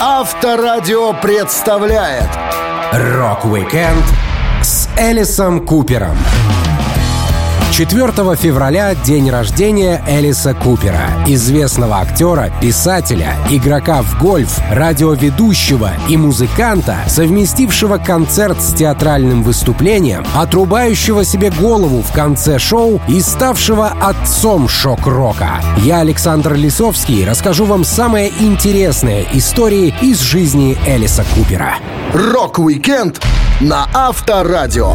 Авторадио представляет Рок-викенд с Элисом Купером. 4 февраля — день рождения Элиса Купера, известного актера, писателя, игрока в гольф, радиоведущего и музыканта, совместившего концерт с театральным выступлением, отрубающего себе голову в конце шоу и ставшего отцом шок-рока. Я, Александр Лисовский, расскажу вам самые интересные истории из жизни Элиса Купера. Рок-викенд на Авторадио.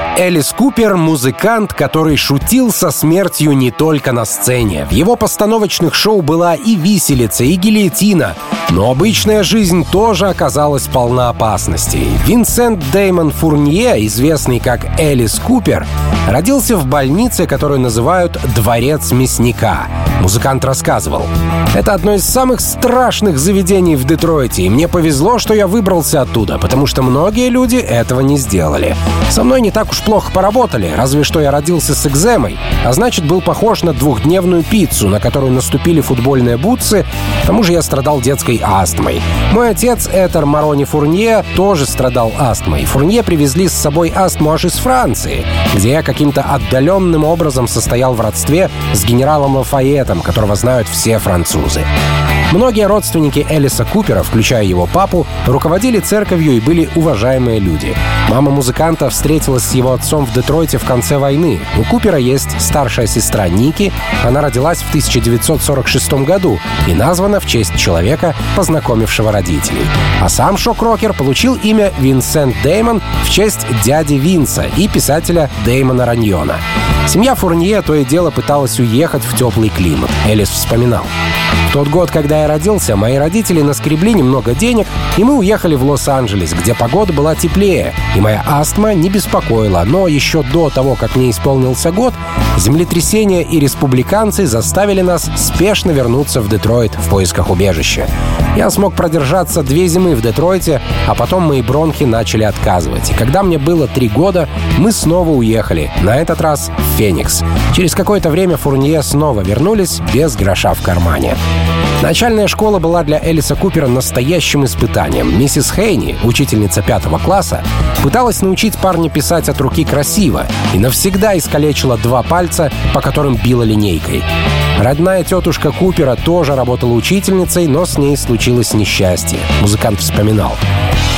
Элис Купер — музыкант, который шутил со смертью не только на сцене. В его постановочных шоу была и виселица, и гильотина. Но обычная жизнь тоже оказалась полна опасностей. Винсент Деймон Фурнье, известный как Элис Купер, родился в больнице, которую называют «Дворец мясника». Музыкант рассказывал. «Это одно из самых страшных заведений в Детройте, и мне повезло, что я выбрался оттуда, потому что многие люди этого не сделали. Со мной не так уж плохо поработали, разве что я родился с экземой, а значит был похож на двухдневную пиццу, на которую наступили футбольные бутсы, к тому же я страдал детской астмой. Мой отец, Этер Марони Фурнье, тоже страдал астмой. Фурнье привезли с собой астму аж из Франции, где я каким-то отдаленным образом состоял в родстве с генералом Лафаетом, которого знают все французы. Многие родственники Элиса Купера, включая его папу, руководили церковью и были уважаемые люди. Мама музыканта встретилась с его отцом в Детройте в конце войны. У Купера есть старшая сестра Ники. Она родилась в 1946 году и названа в честь человека, познакомившего родителей. А сам шок-рокер получил имя Винсент Деймон в честь дяди Винса и писателя Деймона Раньона. Семья Фурнье то и дело пыталась уехать в теплый климат. Элис вспоминал. Тот год, когда я родился, мои родители наскребли немного денег, и мы уехали в Лос-Анджелес, где погода была теплее, и моя астма не беспокоила. Но еще до того, как мне исполнился год, землетрясение и республиканцы заставили нас спешно вернуться в Детройт в поисках убежища. Я смог продержаться две зимы в Детройте, а потом мои бронхи начали отказывать. И когда мне было три года, мы снова уехали, на этот раз в Феникс. Через какое-то время Фурнье снова вернулись без гроша в кармане. Начальная школа была для Элиса Купера настоящим испытанием. Миссис Хейни, учительница пятого класса, пыталась научить парня писать от руки красиво и навсегда искалечила два пальца, по которым била линейкой. Родная тетушка Купера тоже работала учительницей, но с ней случилось несчастье. Музыкант вспоминал.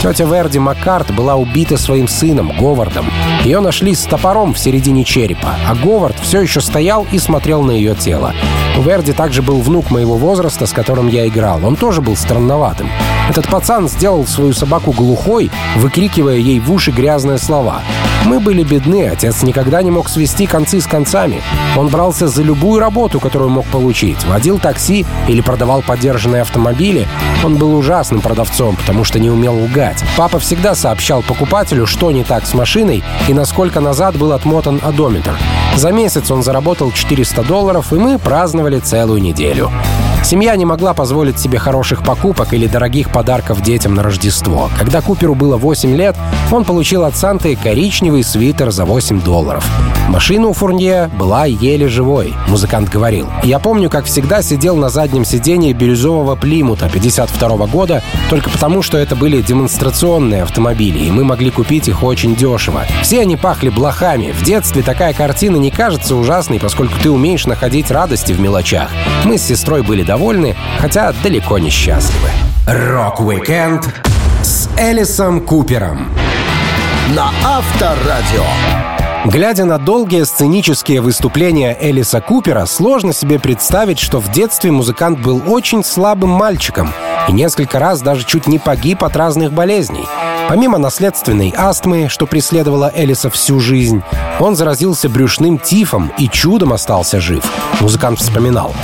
Тетя Верди Маккарт была убита своим сыном, Говардом. Ее нашли с топором в середине черепа, а Говард все еще стоял и смотрел на ее тело. У Верди также был внук моего возраста, с которым я играл. Он тоже был странноватым. Этот пацан сделал свою собаку глухой, выкрикивая ей в уши грязные слова. Мы были бедны, отец никогда не мог свести концы с концами. Он брался за любую работу, которую мог получить. Водил такси или продавал подержанные автомобили. Он был ужасным продавцом, потому что не умел лгать. Папа всегда сообщал покупателю, что не так с машиной и насколько назад был отмотан одометр. За месяц он заработал 400 долларов, и мы праздновали целую неделю. Семья не могла позволить себе хороших покупок или дорогих подарков детям на Рождество. Когда Куперу было 8 лет, он получил от Санты коричневый свитер за 8 долларов. Машина у Фурнье была еле живой, музыкант говорил. Я помню, как всегда сидел на заднем сидении бирюзового Плимута 52 года, только потому, что это были демонстрационные автомобили, и мы могли купить их очень дешево. Все они пахли блохами. В детстве такая картина не кажется ужасной, поскольку ты умеешь находить радости в мелочах. Мы с сестрой были довольны, хотя далеко не счастливы. Рок-викенд с Элисом Купером. На Авторадио. Глядя на долгие сценические выступления Элиса Купера, сложно себе представить, что в детстве музыкант был очень слабым мальчиком и несколько раз даже чуть не погиб от разных болезней. Помимо наследственной астмы, что преследовала Элиса всю жизнь, он заразился брюшным тифом и чудом остался жив. Музыкант вспоминал.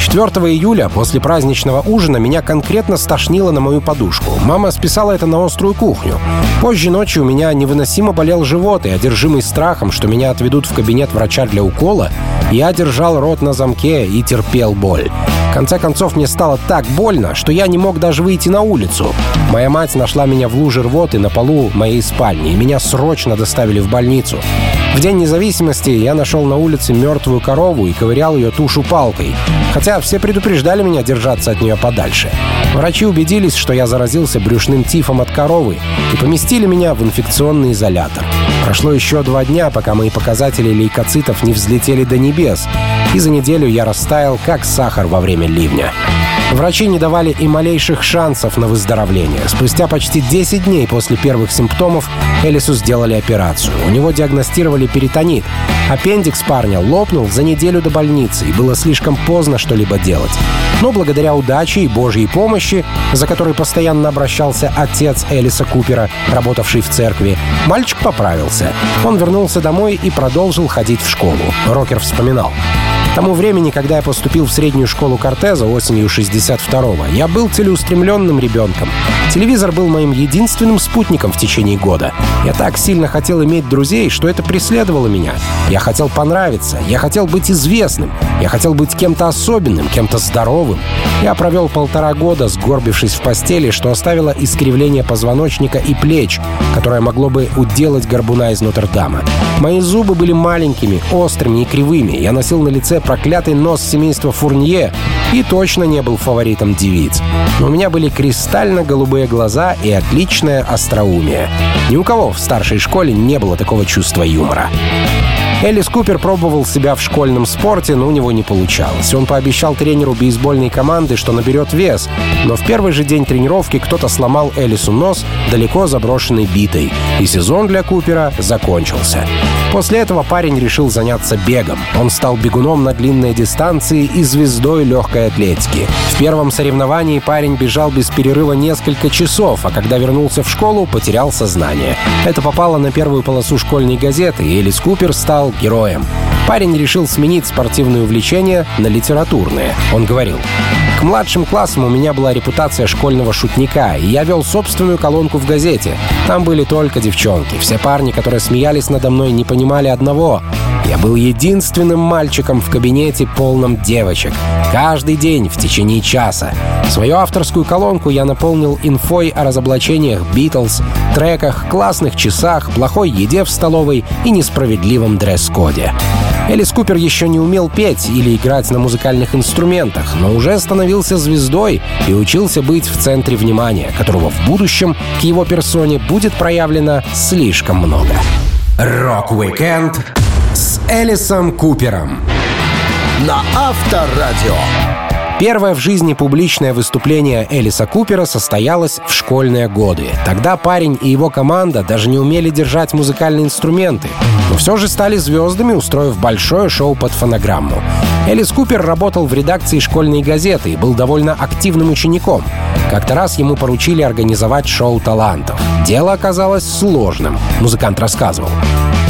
4 июля после праздничного ужина меня конкретно стошнило на мою подушку. Мама списала это на острую кухню. Позже ночью у меня невыносимо болел живот, и одержимый страхом, что меня отведут в кабинет врача для укола, я держал рот на замке и терпел боль. Конце концов, мне стало так больно, что я не мог даже выйти на улицу. Моя мать нашла меня в луже рвоты на полу моей спальни, и меня срочно доставили в больницу. В День независимости я нашел на улице мертвую корову и ковырял ее тушу палкой, хотя все предупреждали меня держаться от нее подальше. Врачи убедились, что я заразился брюшным тифом от коровы и поместили меня в инфекционный изолятор. Прошло еще два дня, пока мои показатели лейкоцитов не взлетели до небес, и за неделю я растаял, как сахар во время ливня. Врачи не давали и малейших шансов на выздоровление. Спустя почти 10 дней после первых симптомов Элису сделали операцию. У него диагностировали перитонит. Аппендикс парня лопнул за неделю до больницы, и было слишком поздно что-либо делать. Но благодаря удаче и Божьей помощи, за которой постоянно обращался отец Элиса Купера, работавший в церкви, мальчик поправился. Он вернулся домой и продолжил ходить в школу. Рокер вспоминал. К тому времени, когда я поступил в среднюю школу Кортеза осенью 62-го, я был целеустремленным ребенком. Телевизор был моим единственным спутником в течение года. Я так сильно хотел иметь друзей, что это преследовало меня. Я хотел понравиться, я хотел быть известным, я хотел быть кем-то особенным, кем-то здоровым. Я провел полтора года, сгорбившись в постели, что оставило искривление позвоночника и плеч, которое могло бы уделать горбуна из Нотр-Дама. Мои зубы были маленькими, острыми и кривыми. Я носил на лице проклятый нос семейства Фурнье и точно не был фаворитом девиц. Но у меня были кристально-голубые глаза и отличное остроумие. Ни у кого в старшей школе не было такого чувства юмора. Элис Купер пробовал себя в школьном спорте, но у него не получалось. Он пообещал тренеру бейсбольной команды, что наберет вес, но в первый же день тренировки кто-то сломал Элису нос далеко заброшенной битой, и сезон для Купера закончился. После этого парень решил заняться бегом. Он стал бегуном на длинной дистанции и звездой легкой атлетики. В первом соревновании парень бежал без перерыва несколько часов, а когда вернулся в школу, потерял сознание. Это попало на первую полосу школьной газеты, и Элис Купер стал героем. Парень решил сменить спортивное увлечение на литературное. Он говорил, «К младшим классам у меня была репутация школьного шутника, и я вел собственную колонку в газете. Там были только девчонки. Все парни, которые смеялись надо мной, не понимали одного. Я был единственным мальчиком в кабинете, полном девочек. Каждый день в течение часа. Свою авторскую колонку я наполнил инфой о разоблачениях Битлз, треках, классных часах, плохой еде в столовой и несправедливом дресс-коде. Элис Купер еще не умел петь или играть на музыкальных инструментах, но уже становился звездой и учился быть в центре внимания, которого в будущем к его персоне будет проявлено слишком много. Рок-викенд с Элисом Купером. На Авторадио. Первое в жизни публичное выступление Элиса Купера состоялось в школьные годы. Тогда парень и его команда даже не умели держать музыкальные инструменты, но все же стали звездами, устроив большое шоу под фонограмму. Элис Купер работал в редакции школьной газеты и был довольно активным учеником. Как-то раз ему поручили организовать шоу талантов. Дело оказалось сложным, музыкант рассказывал.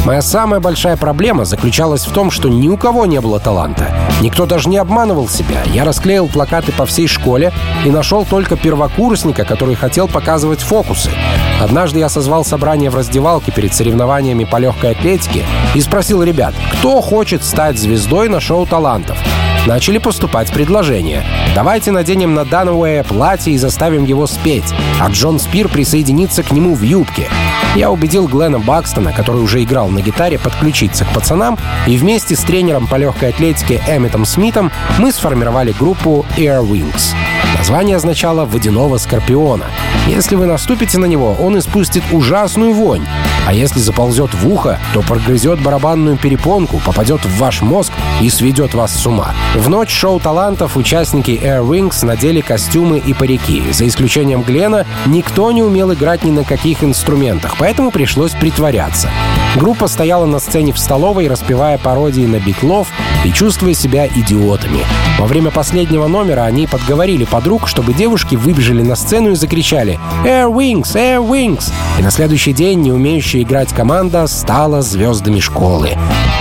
Моя самая большая проблема заключалась в том, что ни у кого не было таланта. Никто даже не обманывал себя. Я расклеил плакаты по всей школе и нашел только первокурсника, который хотел показывать фокусы. Однажды я созвал собрание в раздевалке перед соревнованиями по легкой атлетике и спросил ребят, кто хочет стать звездой на шоу талантов. Начали поступать предложения. Давайте наденем на Дануэя платье и заставим его спеть, а Джон Спир присоединится к нему в юбке. Я убедил Глена Бакстона, который уже играл на гитаре, подключиться к пацанам, и вместе с тренером по легкой атлетике Эмметом Смитом мы сформировали группу Air Wings. Название означало «водяного скорпиона». Если вы наступите на него, он испустит ужасную вонь. А если заползет в ухо, то прогрызет барабанную перепонку, попадет в ваш мозг и сведет вас с ума. В ночь шоу талантов участники Air Wings надели костюмы и парики. За исключением Глена, никто не умел играть ни на каких инструментах, поэтому пришлось притворяться. Группа стояла на сцене в столовой, распевая пародии на битлов и чувствуя себя идиотами. Во время последнего номера они подговорили подруг, чтобы девушки выбежали на сцену и закричали «Air Wings! Air Wings!» И на следующий день неумеющие начинающая играть команда стала звездами школы.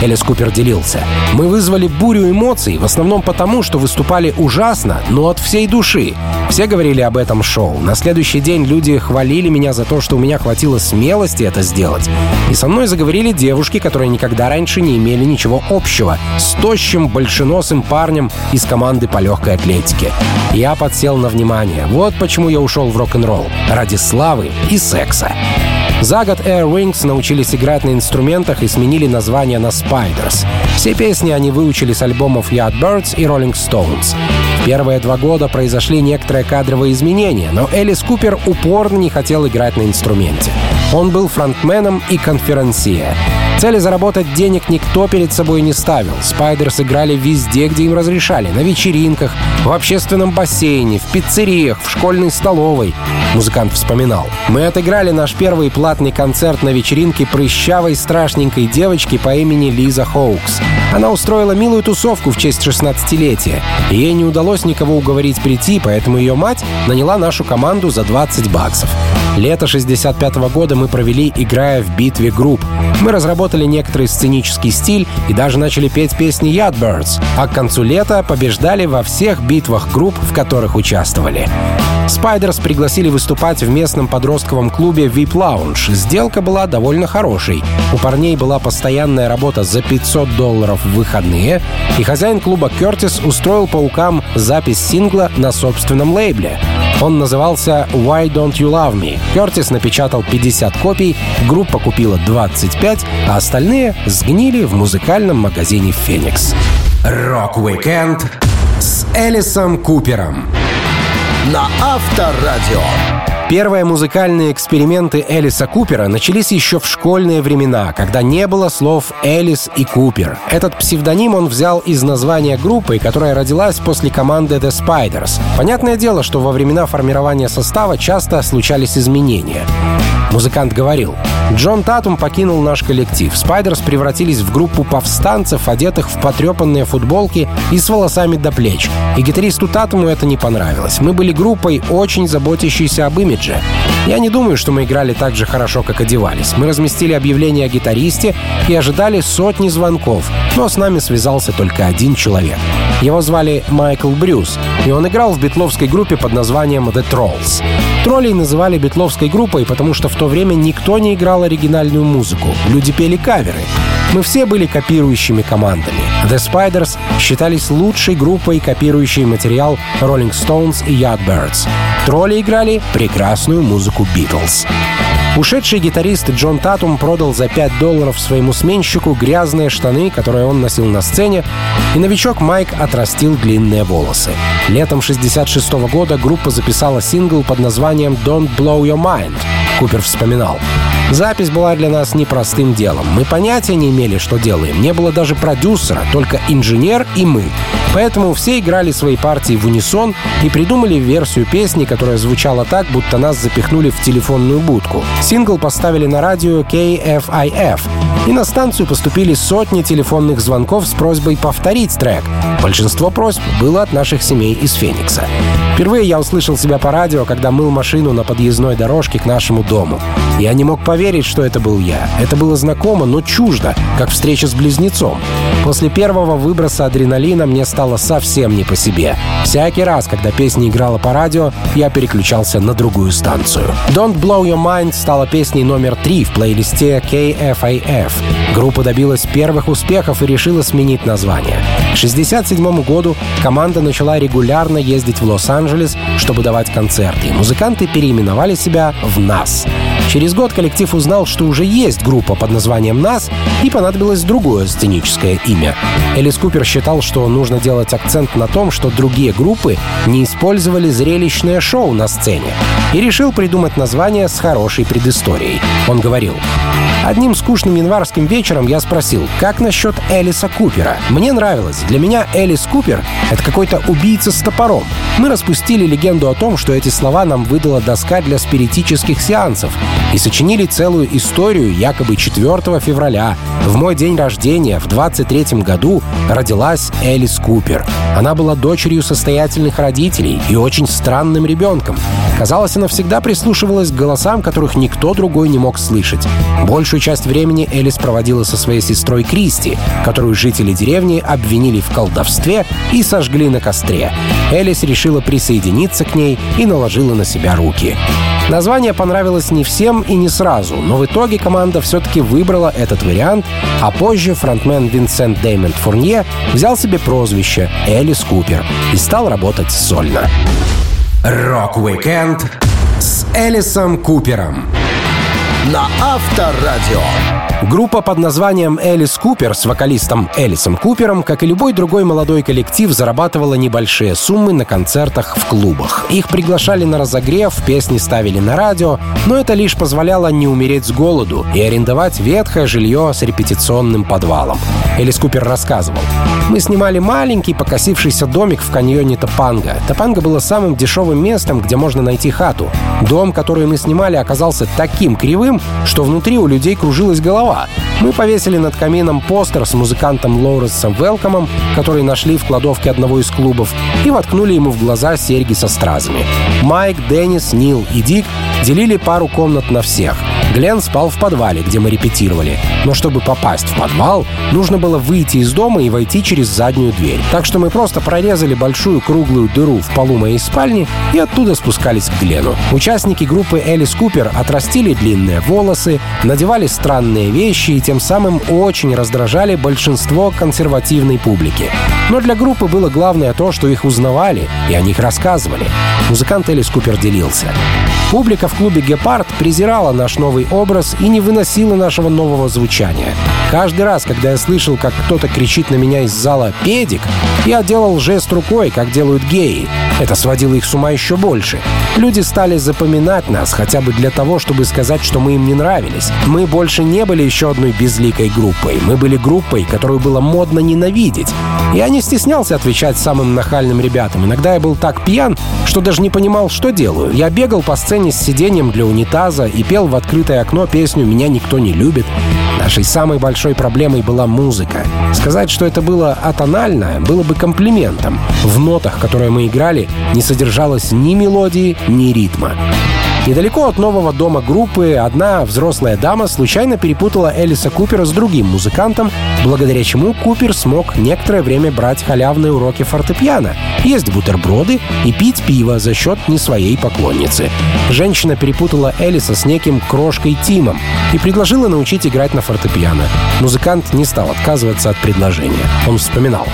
Элис Купер делился. «Мы вызвали бурю эмоций, в основном потому, что выступали ужасно, но от всей души. Все говорили об этом шоу. На следующий день люди хвалили меня за то, что у меня хватило смелости это сделать. И со мной заговорили девушки, которые никогда раньше не имели ничего общего с тощим, большеносым парнем из команды по легкой атлетике. Я подсел на внимание. Вот почему я ушел в рок-н-ролл. Ради славы и секса. За год Air Wings научились играть на инструментах и сменили название на Spiders. Все песни они выучили с альбомов Yardbirds и Rolling Stones. В первые два года произошли некоторые кадровые изменения, но Элис Купер упорно не хотел играть на инструменте. Он был фронтменом и конферансье. Цели заработать денег никто перед собой не ставил. Спайдерс играли везде, где им разрешали. На вечеринках, в общественном бассейне, в пиццериях, в школьной столовой. Музыкант вспоминал. Мы отыграли наш первый платный концерт на вечеринке прыщавой страшненькой девочки по имени Лиза Хоукс. Она устроила милую тусовку в честь 16-летия. Ей не удалось никого уговорить прийти, поэтому ее мать наняла нашу команду за 20 баксов. Лето 65 -го года мы провели, играя в битве групп. Мы разработали некоторый сценический стиль и даже начали петь песни Yardbirds, а к концу лета побеждали во всех битвах групп, в которых участвовали. Spiders пригласили выступать в местном подростковом клубе VIP Lounge. Сделка была довольно хорошей. У парней была постоянная работа за 500 долларов в выходные, и хозяин клуба Кертис устроил паукам запись сингла на собственном лейбле. Он назывался «Why Don't You Love Me?». Кертис напечатал 50 копий, группа купила 25, а остальные сгнили в музыкальном магазине «Феникс». Рок-викенд с Элисом Купером на Авторадио. Первые музыкальные эксперименты Элиса Купера начались еще в школьные времена, когда не было слов «Элис» и «Купер». Этот псевдоним он взял из названия группы, которая родилась после команды The Spiders. Понятное дело, что во времена формирования состава часто случались изменения. Музыкант говорил, Джон Татум покинул наш коллектив. Спайдерс превратились в группу повстанцев, одетых в потрепанные футболки и с волосами до плеч. И гитаристу Татуму это не понравилось. Мы были группой, очень заботящейся об имидже. Я не думаю, что мы играли так же хорошо, как одевались. Мы разместили объявление о гитаристе и ожидали сотни звонков, но с нами связался только один человек. Его звали Майкл Брюс, и он играл в битловской группе под названием The Trolls. Троллей называли битловской группой, потому что в то время никто не играл оригинальную музыку. Люди пели каверы. Мы все были копирующими командами. The Spiders считались лучшей группой, копирующей материал Rolling Stones и Yardbirds. Тролли играли прекрасную музыку Beatles. Ушедший гитарист Джон Татум продал за 5 долларов своему сменщику грязные штаны, которые он носил на сцене, и новичок Майк отрастил длинные волосы. Летом 66 -го года группа записала сингл под названием «Don't Blow Your Mind». Купер вспоминал. Запись была для нас непростым делом. Мы понятия не имели, что делаем. Не было даже продюсера, только инженер и мы. Поэтому все играли свои партии в унисон и придумали версию песни, которая звучала так, будто нас запихнули в телефонную будку. Сингл поставили на радио KFIF, и на станцию поступили сотни телефонных звонков с просьбой повторить трек. Большинство просьб было от наших семей из Феникса. Впервые я услышал себя по радио, когда мыл машину на подъездной дорожке к нашему дому. Я не мог поверить, что это был я. Это было знакомо, но чуждо, как встреча с близнецом. После первого выброса адреналина мне стало совсем не по себе. Всякий раз, когда песня играла по радио, я переключался на другую станцию. «Don't Blow Your Mind» стала песней номер три в плейлисте KFIF. Группа добилась первых успехов и решила сменить название. 67 1977 году команда начала регулярно ездить в Лос-Анджелес, чтобы давать концерты. Музыканты переименовали себя в «Нас». Через год коллектив узнал, что уже есть группа под названием «Нас», и понадобилось другое сценическое имя. Элис Купер считал, что нужно делать акцент на том, что другие группы не использовали зрелищное шоу на сцене, и решил придумать название с хорошей предысторией. Он говорил, Одним скучным январским вечером я спросил, как насчет Элиса Купера? Мне нравилось. Для меня Элис Купер — это какой-то убийца с топором. Мы распустили легенду о том, что эти слова нам выдала доска для спиритических сеансов и сочинили целую историю якобы 4 февраля. В мой день рождения, в 23 году, родилась Элис Купер. Она была дочерью состоятельных родителей и очень странным ребенком. Казалось, она всегда прислушивалась к голосам, которых никто другой не мог слышать. Большую часть времени Элис проводила со своей сестрой Кристи, которую жители деревни обвинили в колдовстве и сожгли на костре. Элис решила присоединиться к ней и наложила на себя руки. Название понравилось не всем и не сразу, но в итоге команда все-таки выбрала этот вариант, а позже фронтмен Винсент Деймонд Фурнье взял себе прозвище Элис Купер и стал работать сольно. Рок-викенд с Элисом Купером на Авторадио. Группа под названием «Элис Купер» с вокалистом Элисом Купером, как и любой другой молодой коллектив, зарабатывала небольшие суммы на концертах в клубах. Их приглашали на разогрев, песни ставили на радио, но это лишь позволяло не умереть с голоду и арендовать ветхое жилье с репетиционным подвалом. Элис Купер рассказывал. «Мы снимали маленький покосившийся домик в каньоне Топанга. Топанга было самым дешевым местом, где можно найти хату. Дом, который мы снимали, оказался таким кривым, что внутри у людей кружилась голова. Мы повесили над камином постер с музыкантом Лоуренсом Велкомом, который нашли в кладовке одного из клубов, и воткнули ему в глаза серьги со стразами. Майк, Деннис, Нил и Дик делили пару комнат на всех — Глен спал в подвале, где мы репетировали. Но чтобы попасть в подвал, нужно было выйти из дома и войти через заднюю дверь. Так что мы просто прорезали большую круглую дыру в полу моей спальни и оттуда спускались к Глену. Участники группы Элис Купер отрастили длинные волосы, надевали странные вещи и тем самым очень раздражали большинство консервативной публики. Но для группы было главное то, что их узнавали и о них рассказывали. Музыкант Элис Купер делился. Публика в клубе «Гепард» презирала наш новый образ и не выносила нашего нового звучания. Каждый раз, когда я слышал, как кто-то кричит на меня из зала «педик», я делал жест рукой, как делают геи. Это сводило их с ума еще больше. Люди стали запоминать нас хотя бы для того, чтобы сказать, что мы им не нравились. Мы больше не были еще одной безликой группой. Мы были группой, которую было модно ненавидеть. Я не стеснялся отвечать самым нахальным ребятам. Иногда я был так пьян, что даже не понимал, что делаю. Я бегал по сцене с сиденьем для унитаза и пел в открытое окно песню «Меня никто не любит». Нашей самой большой проблемой была музыка. Сказать, что это было атонально, было бы комплиментом. В нотах, которые мы играли, не содержалось ни мелодии, ни ритма. Недалеко от нового дома группы одна взрослая дама случайно перепутала Элиса Купера с другим музыкантом, благодаря чему Купер смог некоторое время брать халявные уроки фортепиано, есть бутерброды и пить пиво за счет не своей поклонницы. Женщина перепутала Элиса с неким крошкой Тимом и предложила научить играть на фортепиано. Музыкант не стал отказываться от предложения. Он вспоминал.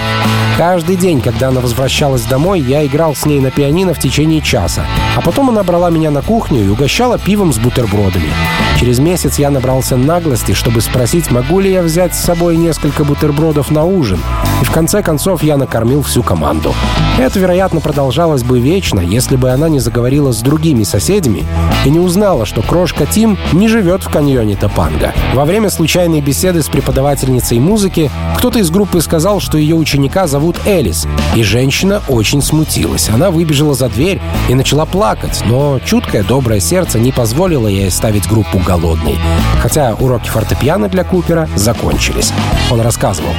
Каждый день, когда она возвращалась домой, я играл с ней на пианино в течение часа, а потом она брала меня на кухню и угощала пивом с бутербродами. Через месяц я набрался наглости, чтобы спросить, могу ли я взять с собой несколько бутербродов на ужин. И в конце концов я накормил всю команду. Это, вероятно, продолжалось бы вечно, если бы она не заговорила с другими соседями и не узнала, что крошка Тим не живет в каньоне Топанга. Во время случайной беседы с преподавательницей музыки кто-то из группы сказал, что ее ученика зовут Элис, и женщина очень смутилась. Она выбежала за дверь и начала плакать, но чуткая, добрая доброе сердце не позволило ей оставить группу голодной. Хотя уроки фортепиано для Купера закончились. Он рассказывал.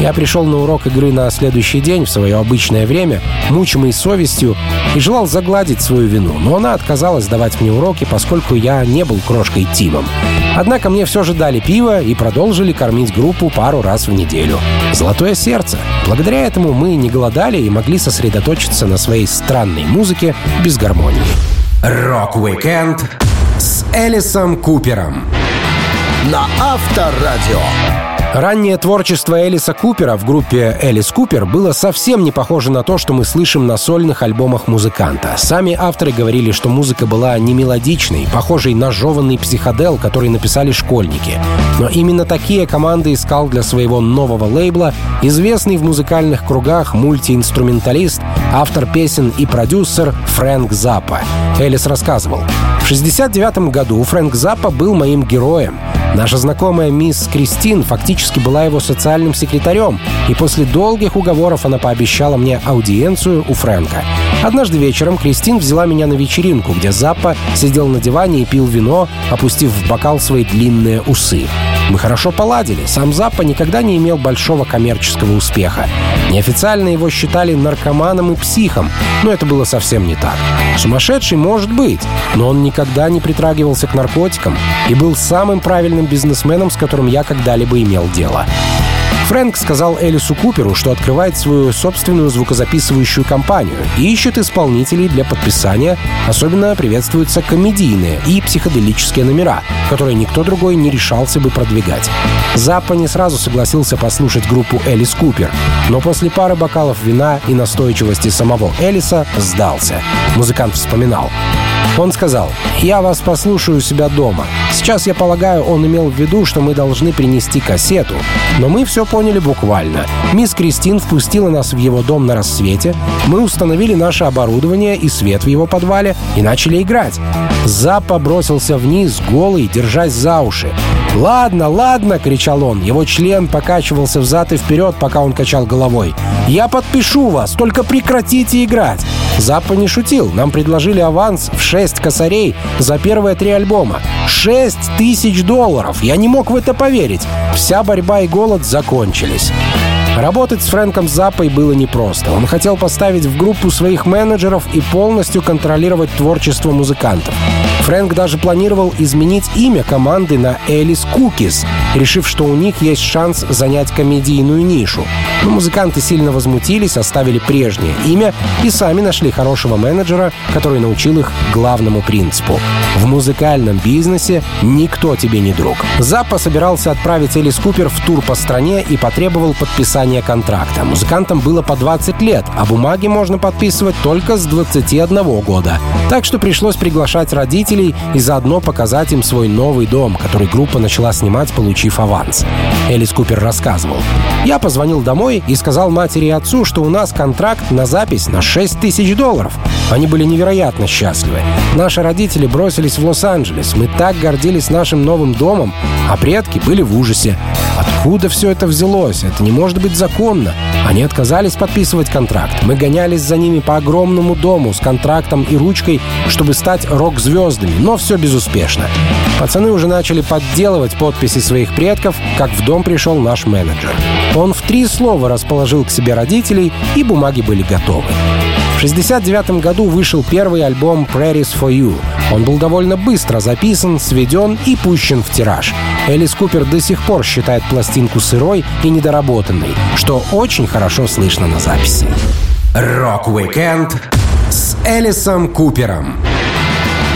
«Я пришел на урок игры на следующий день в свое обычное время, мучимый совестью, и желал загладить свою вину, но она отказалась давать мне уроки, поскольку я не был крошкой Тимом. Однако мне все же дали пиво и продолжили кормить группу пару раз в неделю. Золотое сердце. Благодаря этому мы не голодали и могли сосредоточиться на своей странной музыке без гармонии. Rock-weekend с Элисом Купером на Авторадио. Раннее творчество Элиса Купера в группе Элис Купер было совсем не похоже на то, что мы слышим на сольных альбомах музыканта. Сами авторы говорили, что музыка была не мелодичной, похожей на жеванный психодел, который написали школьники. Но именно такие команды искал для своего нового лейбла известный в музыкальных кругах мультиинструменталист, автор песен и продюсер Фрэнк Заппа. Элис рассказывал. В 69 году Фрэнк Заппа был моим героем. Наша знакомая мисс Кристин фактически была его социальным секретарем, и после долгих уговоров она пообещала мне аудиенцию у Фрэнка. Однажды вечером Кристин взяла меня на вечеринку, где Заппа сидел на диване и пил вино, опустив в бокал свои длинные усы. Мы хорошо поладили. Сам Заппа никогда не имел большого коммерческого успеха. Неофициально его считали наркоманом и психом, но это было совсем не так. Сумасшедший может быть, но он никогда не притрагивался к наркотикам и был самым правильным бизнесменом, с которым я когда-либо имел дело. Фрэнк сказал Элису Куперу, что открывает свою собственную звукозаписывающую компанию и ищет исполнителей для подписания. Особенно приветствуются комедийные и психоделические номера, которые никто другой не решался бы продвигать. Заппа не сразу согласился послушать группу Элис Купер, но после пары бокалов вина и настойчивости самого Элиса сдался. Музыкант вспоминал. Он сказал, «Я вас послушаю у себя дома. Сейчас, я полагаю, он имел в виду, что мы должны принести кассету. Но мы все поняли буквально. Мисс Кристин впустила нас в его дом на рассвете, мы установили наше оборудование и свет в его подвале и начали играть. Запа бросился вниз, голый, держась за уши. «Ладно, ладно!» — кричал он. Его член покачивался взад и вперед, пока он качал головой. «Я подпишу вас, только прекратите играть!» Заппа не шутил. Нам предложили аванс в 6 косарей за первые три альбома. 6 тысяч долларов! Я не мог в это поверить. Вся борьба и голод закончились. Работать с Фрэнком Заппой было непросто. Он хотел поставить в группу своих менеджеров и полностью контролировать творчество музыкантов. Фрэнк даже планировал изменить имя команды на Элис Кукис, решив, что у них есть шанс занять комедийную нишу. Но музыканты сильно возмутились, оставили прежнее имя и сами нашли хорошего менеджера, который научил их главному принципу. В музыкальном бизнесе никто тебе не друг. Заппа собирался отправить Элис Купер в тур по стране и потребовал подписания контракта. Музыкантам было по 20 лет, а бумаги можно подписывать только с 21 года. Так что пришлось приглашать родителей зрителей и заодно показать им свой новый дом, который группа начала снимать, получив аванс. Элис Купер рассказывал. «Я позвонил домой и сказал матери и отцу, что у нас контракт на запись на 6 тысяч долларов. Они были невероятно счастливы. Наши родители бросились в Лос-Анджелес. Мы так гордились нашим новым домом, а предки были в ужасе. Откуда все это взялось? Это не может быть законно. Они отказались подписывать контракт. Мы гонялись за ними по огромному дому с контрактом и ручкой, чтобы стать рок-звездами, но все безуспешно. Пацаны уже начали подделывать подписи своих предков, как в дом пришел наш менеджер. Он в три слова расположил к себе родителей, и бумаги были готовы. В 1969 году вышел первый альбом «Prairies for You». Он был довольно быстро записан, сведен и пущен в тираж. Элис Купер до сих пор считает пластинку сырой и недоработанной, что очень хорошо слышно на записи. Rock-weekend с Элисом Купером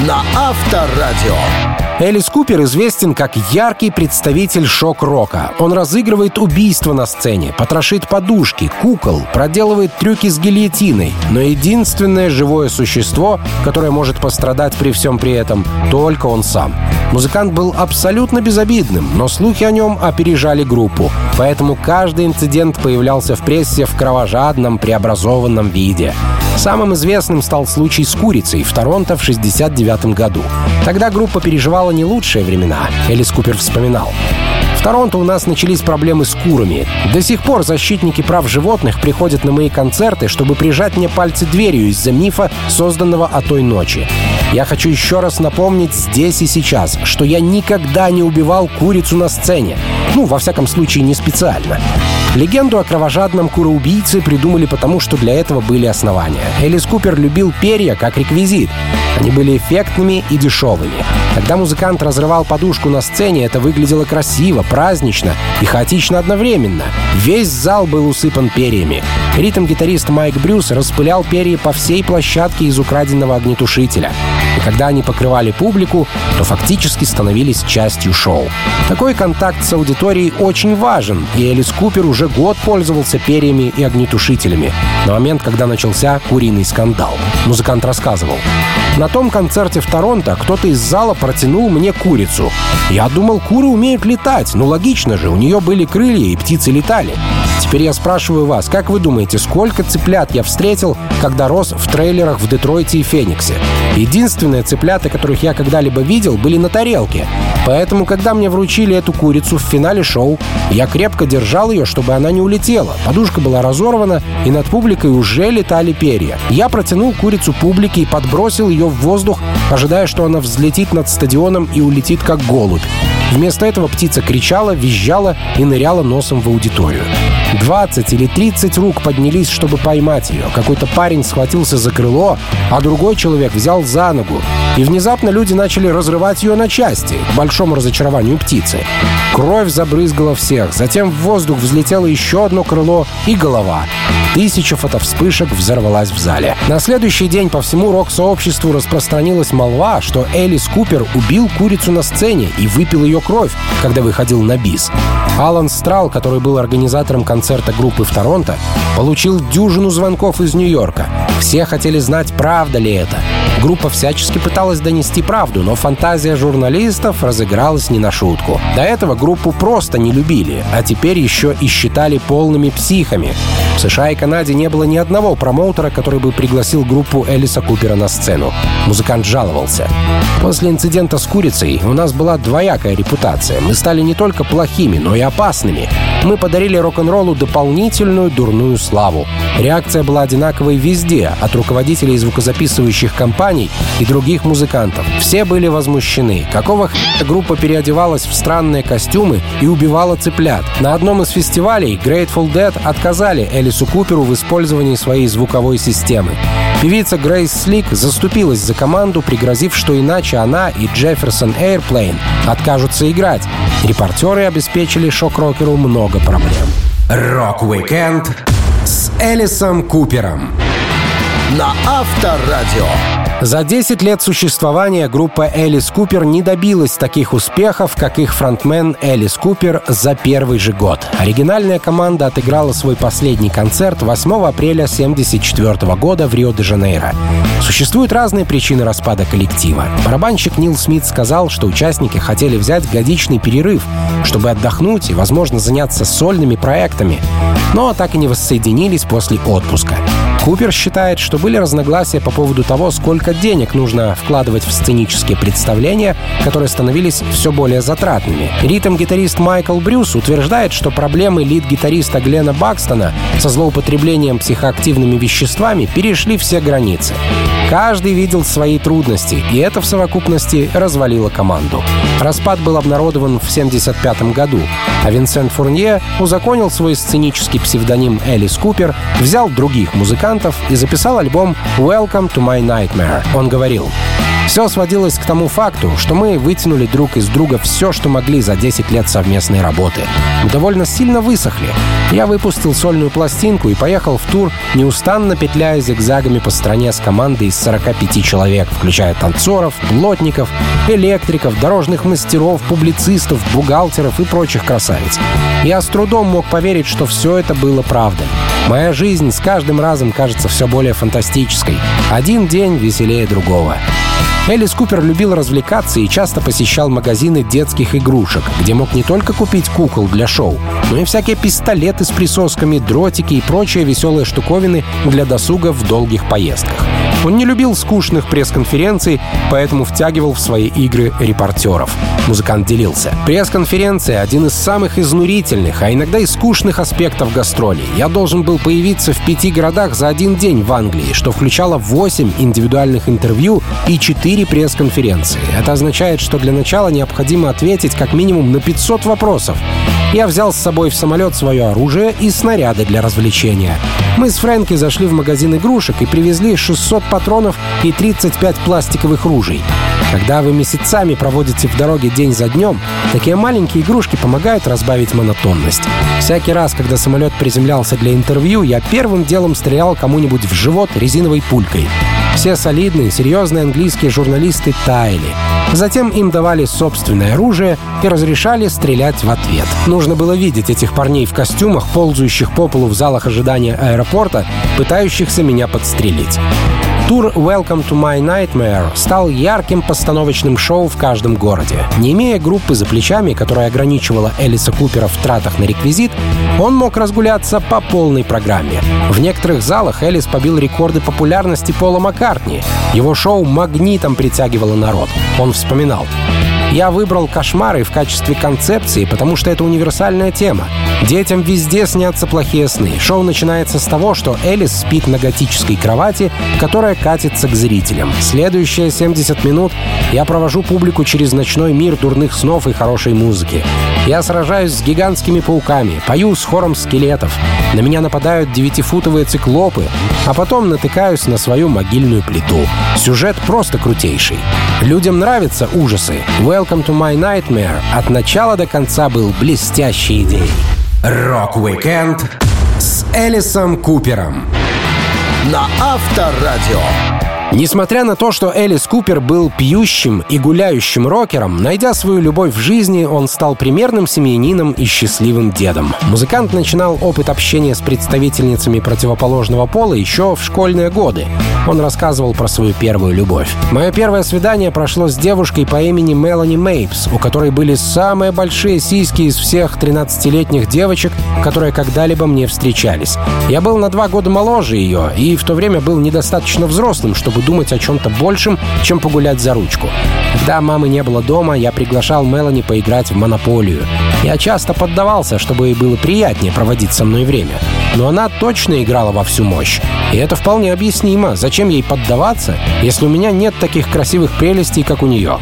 на Авторадио. Элис Купер известен как яркий представитель шок-рока. Он разыгрывает убийства на сцене, потрошит подушки, кукол, проделывает трюки с гильотиной. Но единственное живое существо, которое может пострадать при всем при этом, только он сам. Музыкант был абсолютно безобидным, но слухи о нем опережали группу. Поэтому каждый инцидент появлялся в прессе в кровожадном, преобразованном виде. Самым известным стал случай с курицей в Торонто в 69 году. Тогда группа переживала не лучшие времена, Элис Купер вспоминал. В Торонто у нас начались проблемы с курами. До сих пор защитники прав животных приходят на мои концерты, чтобы прижать мне пальцы дверью из-за мифа, созданного о той ночи. Я хочу еще раз напомнить здесь и сейчас, что я никогда не убивал курицу на сцене. Ну, во всяком случае, не специально. Легенду о кровожадном куроубийце придумали потому, что для этого были основания. Элис Купер любил перья как реквизит. Они были эффектными и дешевыми. Когда музыкант разрывал подушку на сцене, это выглядело красиво, празднично и хаотично одновременно. Весь зал был усыпан перьями. Ритм-гитарист Майк Брюс распылял перья по всей площадке из украденного огнетушителя. И когда они покрывали публику, то фактически становились частью шоу. Такой контакт с аудиторией очень важен, и Элис Купер уже год пользовался перьями и огнетушителями. На момент, когда начался куриный скандал. Музыкант рассказывал. На том концерте в Торонто кто-то из зала протянул мне курицу. Я думал, куры умеют летать. Ну логично же, у нее были крылья и птицы летали. Теперь я спрашиваю вас, как вы думаете, сколько цыплят я встретил, когда рос в трейлерах в Детройте и Фениксе? Единственное, единственные цыплята, которых я когда-либо видел, были на тарелке. Поэтому, когда мне вручили эту курицу в финале шоу, я крепко держал ее, чтобы она не улетела. Подушка была разорвана, и над публикой уже летали перья. Я протянул курицу публике и подбросил ее в воздух, ожидая, что она взлетит над стадионом и улетит как голубь. Вместо этого птица кричала, визжала и ныряла носом в аудиторию. 20 или 30 рук поднялись, чтобы поймать ее. Какой-то парень схватился за крыло, а другой человек взял за ногу. И внезапно люди начали разрывать ее на части, к большому разочарованию птицы. Кровь забрызгала всех, затем в воздух взлетело еще одно крыло и голова. Тысяча фотовспышек взорвалась в зале. На следующий день по всему рок-сообществу распространилась молва, что Элис Купер убил курицу на сцене и выпил ее кровь, когда выходил на бис. Алан Страл, который был организатором концерта группы в Торонто, получил дюжину звонков из Нью-Йорка. Все хотели знать, правда ли это. Группа всячески пыталась донести правду, но фантазия журналистов разыгралась не на шутку. До этого группу просто не любили, а теперь еще и считали полными психами. В США и Канаде не было ни одного промоутера, который бы пригласил группу Элиса Купера на сцену. Музыкант жаловался. После инцидента с курицей у нас была двоякая репутация. Мы стали не только плохими, но и опасными. Мы подарили рок-н-роллу дополнительную дурную славу. Реакция была одинаковой везде, от руководителей звукозаписывающих компаний и других музыкантов. Все были возмущены. Какого х**а группа переодевалась в странные костюмы и убивала цыплят? На одном из фестивалей Grateful Dead отказали Элису Куперу в использовании своей звуковой системы. Певица Грейс Слик заступилась за команду, пригрозив, что иначе она и Джефферсон Airplane откажутся играть. Репортеры обеспечили шок-рокеру много проблем. Rock-weekend с Элисом Купером. На Авторадио. За 10 лет существования группа Элис Купер не добилась таких успехов, как их фронтмен Элис Купер за первый же год. Оригинальная команда отыграла свой последний концерт 8 апреля 1974 года в Рио-де-Жанейро. Существуют разные причины распада коллектива. Барабанщик Нил Смит сказал, что участники хотели взять годичный перерыв, чтобы отдохнуть и, возможно, заняться сольными проектами, но так и не воссоединились после отпуска. Купер считает, что были разногласия по поводу того, сколько денег нужно вкладывать в сценические представления, которые становились все более затратными. Ритм-гитарист Майкл Брюс утверждает, что проблемы лид-гитариста Глена Бакстона со злоупотреблением психоактивными веществами перешли все границы. Каждый видел свои трудности, и это в совокупности развалило команду. Распад был обнародован в 1975 году, а Винсент Фурнье узаконил свой сценический псевдоним Элис Купер, взял других музыкантов и записал альбом «Welcome to my nightmare». Он говорил, все сводилось к тому факту, что мы вытянули друг из друга все, что могли за 10 лет совместной работы. Мы довольно сильно высохли. Я выпустил сольную пластинку и поехал в тур, неустанно петляя зигзагами по стране с командой из 45 человек, включая танцоров, плотников, электриков, дорожных мастеров, публицистов, бухгалтеров и прочих красавиц. Я с трудом мог поверить, что все это было правдой. Моя жизнь с каждым разом кажется все более фантастической. Один день веселее другого. Элис Купер любил развлекаться и часто посещал магазины детских игрушек, где мог не только купить кукол для шоу, но и всякие пистолеты с присосками, дротики и прочие веселые штуковины для досуга в долгих поездках. Он не любил скучных пресс-конференций, поэтому втягивал в свои игры репортеров. Музыкант делился. Пресс-конференция — один из самых изнурительных, а иногда и скучных аспектов гастролей. Я должен был появиться в пяти городах за один день в Англии, что включало 8 индивидуальных интервью и 4 пресс-конференции. Это означает, что для начала необходимо ответить как минимум на 500 вопросов. Я взял с собой в самолет свое оружие и снаряды для развлечения. Мы с Фрэнки зашли в магазин игрушек и привезли 600 патронов и 35 пластиковых ружей. Когда вы месяцами проводите в дороге день за днем, такие маленькие игрушки помогают разбавить монотонность. Всякий раз, когда самолет приземлялся для интервью, я первым делом стрелял кому-нибудь в живот резиновой пулькой. Все солидные, серьезные английские журналисты таяли. Затем им давали собственное оружие и разрешали стрелять в ответ. Нужно было видеть этих парней в костюмах, ползающих по полу в залах ожидания аэропорта, пытающихся меня подстрелить. Тур «Welcome to My Nightmare» стал ярким постановочным шоу в каждом городе. Не имея группы за плечами, которая ограничивала Элиса Купера в тратах на реквизит, он мог разгуляться по полной программе. В некоторых залах Элис побил рекорды популярности Пола Маккартни. Его шоу магнитом притягивало народ. Он вспоминал. Я выбрал кошмары в качестве концепции, потому что это универсальная тема. Детям везде снятся плохие сны. Шоу начинается с того, что Элис спит на готической кровати, которая катится к зрителям. Следующие 70 минут я провожу публику через ночной мир дурных снов и хорошей музыки. Я сражаюсь с гигантскими пауками, пою с хором скелетов. На меня нападают девятифутовые циклопы, а потом натыкаюсь на свою могильную плиту. Сюжет просто крутейший. Людям нравятся ужасы. Welcome to my nightmare от начала до конца был блестящей идеей. Rock-weekend с Элисом Купером. На Авторадио. Несмотря на то, что Элис Купер был пьющим и гуляющим рокером, найдя свою любовь в жизни, он стал примерным семьянином и счастливым дедом. Музыкант начинал опыт общения с представительницами противоположного пола еще в школьные годы. Он рассказывал про свою первую любовь. «Мое первое свидание прошло с девушкой по имени Мелани Мейпс, у которой были самые большие сиськи из всех 13-летних девочек, которые когда-либо мне встречались. Я был на два года моложе ее и в то время был недостаточно взрослым, чтобы чтобы думать о чем-то большем, чем погулять за ручку. Когда мамы не было дома, я приглашал Мелани поиграть в монополию. Я часто поддавался, чтобы ей было приятнее проводить со мной время. Но она точно играла во всю мощь. И это вполне объяснимо. Зачем ей поддаваться, если у меня нет таких красивых прелестей, как у нее?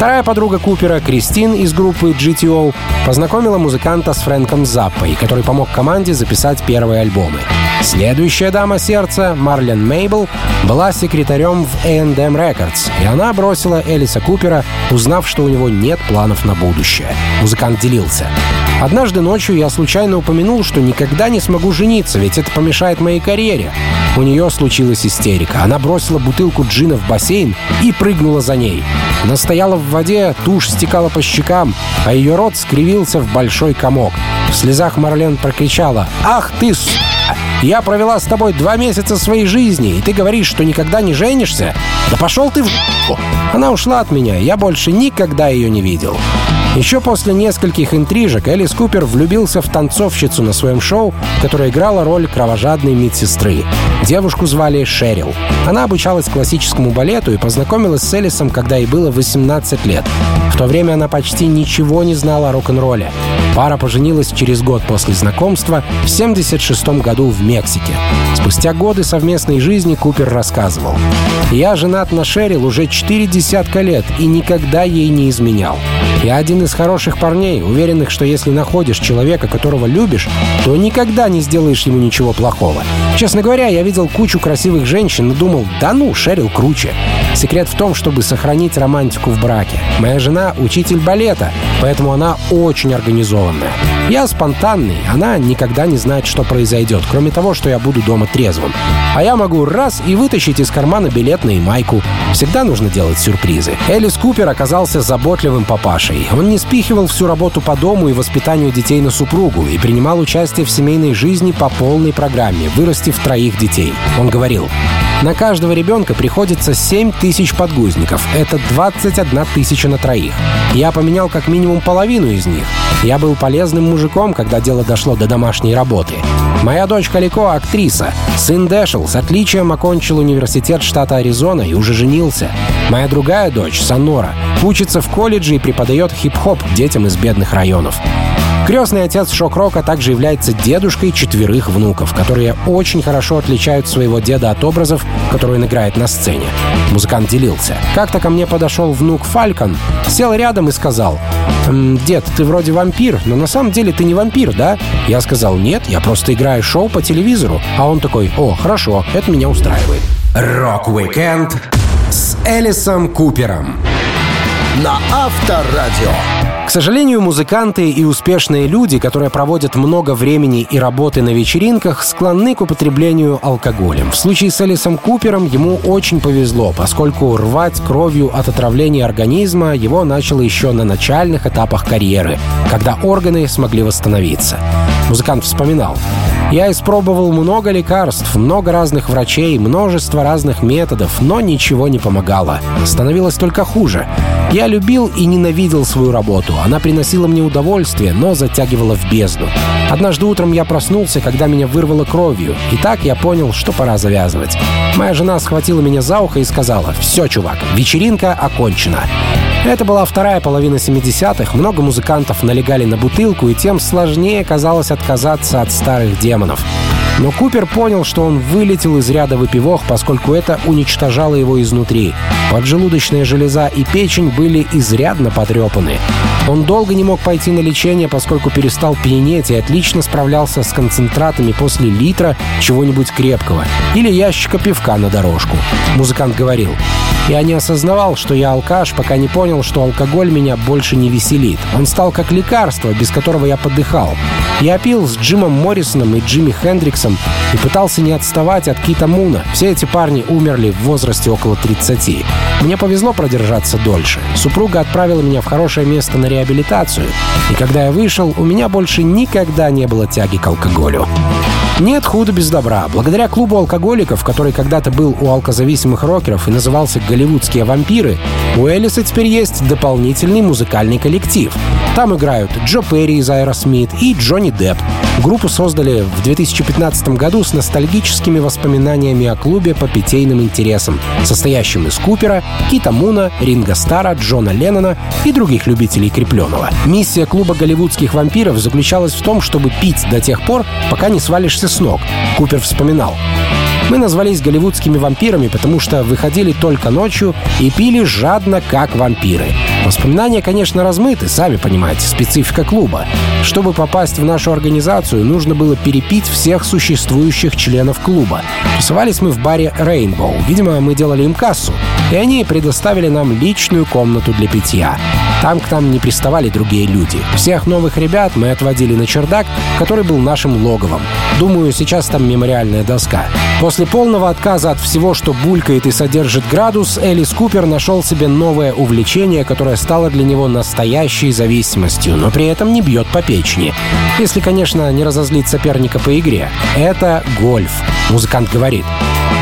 Вторая подруга Купера, Кристин из группы GTO, познакомила музыканта с Фрэнком Заппой, который помог команде записать первые альбомы. Следующая дама сердца, Марлен Мейбл, была секретарем в A&M Records, и она бросила Элиса Купера, узнав, что у него нет планов на будущее. Музыкант делился. Однажды ночью я случайно упомянул, что никогда не смогу жениться, ведь это помешает моей карьере. У нее случилась истерика. Она бросила бутылку джина в бассейн и прыгнула за ней. Она стояла в воде, тушь стекала по щекам, а ее рот скривился в большой комок. В слезах Марлен прокричала «Ах ты, с... Я провела с тобой два месяца своей жизни, и ты говоришь, что никогда не женишься? Да пошел ты в... Она ушла от меня, я больше никогда ее не видел. Еще после нескольких интрижек Элис Купер влюбился в танцовщицу на своем шоу, которая играла роль кровожадной медсестры. Девушку звали Шерил. Она обучалась классическому балету и познакомилась с Элисом, когда ей было 18 лет. В то время она почти ничего не знала о рок-н-ролле. Пара поженилась через год после знакомства в 76 году в Мексике. Спустя годы совместной жизни Купер рассказывал. «Я женат на Шерил уже четыре десятка лет и никогда ей не изменял. Я один из хороших парней, уверенных, что если находишь человека, которого любишь, то никогда не сделаешь ему ничего плохого. Честно говоря, я видел кучу красивых женщин и думал, да ну, Шерил круче. Секрет в том, чтобы сохранить романтику в браке. Моя жена — учитель балета, поэтому она очень организованная. Я спонтанный, она никогда не знает, что произойдет, кроме того, что я буду дома трезвым. А я могу раз и вытащить из кармана билет на майку. Всегда нужно делать сюрпризы. Элис Купер оказался заботливым папашей. Он не спихивал всю работу по дому и воспитанию детей на супругу и принимал участие в семейной жизни по полной программе, вырастив троих детей. Он говорил, на каждого ребенка приходится 7 тысяч подгузников. Это 21 тысяча на троих. Я поменял как минимум половину из них. Я был полезным мужиком, когда дело дошло до домашней работы. Моя дочь Калико — актриса. Сын Дэшел с отличием окончил университет штата Аризона и уже женился. Моя другая дочь, Сонора, учится в колледже и преподает хип-хоп детям из бедных районов. Крестный отец Шок-Рока также является дедушкой четверых внуков, которые очень хорошо отличают своего деда от образов, которые он играет на сцене. Музыкант делился. Как-то ко мне подошел внук Фалькон, сел рядом и сказал, «М, «Дед, ты вроде вампир, но на самом деле ты не вампир, да?» Я сказал, «Нет, я просто играю шоу по телевизору». А он такой, «О, хорошо, это меня устраивает». Rock-weekend с Элисом Купером на Авторадио. К сожалению, музыканты и успешные люди, которые проводят много времени и работы на вечеринках, склонны к употреблению алкоголем. В случае с Элисом Купером ему очень повезло, поскольку рвать кровью от отравления организма его начало еще на начальных этапах карьеры, когда органы смогли восстановиться. Музыкант вспоминал. Я испробовал много лекарств, много разных врачей, множество разных методов, но ничего не помогало. Становилось только хуже. Я любил и ненавидел свою работу. Она приносила мне удовольствие, но затягивала в бездну. Однажды утром я проснулся, когда меня вырвало кровью. И так я понял, что пора завязывать. Моя жена схватила меня за ухо и сказала, «Все, чувак, вечеринка окончена». Это была вторая половина 70-х, много музыкантов налегали на бутылку, и тем сложнее казалось отказаться от старых демонов. Но Купер понял, что он вылетел из ряда выпивок, поскольку это уничтожало его изнутри. Поджелудочная железа и печень были изрядно потрепаны. Он долго не мог пойти на лечение, поскольку перестал пьянеть и отлично справлялся с концентратами после литра чего-нибудь крепкого или ящика пивка на дорожку. Музыкант говорил, «Я не осознавал, что я алкаш, пока не понял, что алкоголь меня больше не веселит. Он стал как лекарство, без которого я подыхал. Я пил с Джимом Моррисоном и Джимми Хендриксом и пытался не отставать от Кита Муна. Все эти парни умерли в возрасте около 30. Мне повезло продержаться дольше. Супруга отправила меня в хорошее место на реабилитацию. И когда я вышел, у меня больше никогда не было тяги к алкоголю. Нет худа без добра. Благодаря клубу алкоголиков, который когда-то был у алкозависимых рокеров и назывался «Голливудские вампиры», у Элиса теперь есть дополнительный музыкальный коллектив. Там играют Джо Перри из Aerosmith и Джонни Депп. Группу создали в 2015 году с ностальгическими воспоминаниями о клубе по питейным интересам, состоящим из Купера, Кита Муна, Ринга Стара, Джона Леннона и других любителей крепленого. Миссия клуба голливудских вампиров заключалась в том, чтобы пить до тех пор, пока не свалишься с ног. Купер вспоминал. Мы назвались голливудскими вампирами, потому что выходили только ночью и пили жадно, как вампиры. Воспоминания, конечно, размыты, сами понимаете, специфика клуба. Чтобы попасть в нашу организацию, нужно было перепить всех существующих членов клуба. Тусовались мы в баре Rainbow. Видимо, мы делали им кассу. И они предоставили нам личную комнату для питья. Там к нам не приставали другие люди. Всех новых ребят мы отводили на чердак, который был нашим логовом. Думаю, сейчас там мемориальная доска. После полного отказа от всего, что булькает и содержит градус, Элис Купер нашел себе новое увлечение, которое стало для него настоящей зависимостью, но при этом не бьет по печени. Если, конечно, не разозлить соперника по игре. Это гольф. Музыкант говорит.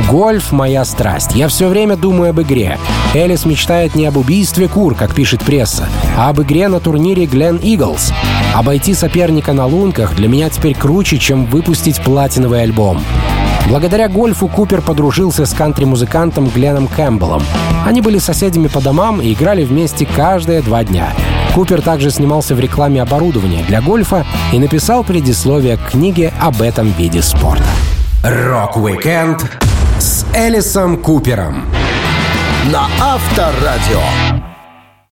Гольф — моя страсть. Я все время думаю об игре. Элис мечтает не об убийстве кур, как пишет пресса, а об игре на турнире Глениглс. Обойти соперника на лунках для меня теперь круче, чем выпустить платиновый альбом. Благодаря гольфу Купер подружился с кантри-музыкантом Гленном Кэмпбеллом. Они были соседями по домам и играли вместе каждые два дня. Купер также снимался в рекламе оборудования для гольфа и написал предисловие к книге об этом виде спорта. Rock-weekend с Элисом Купером на Авторадио.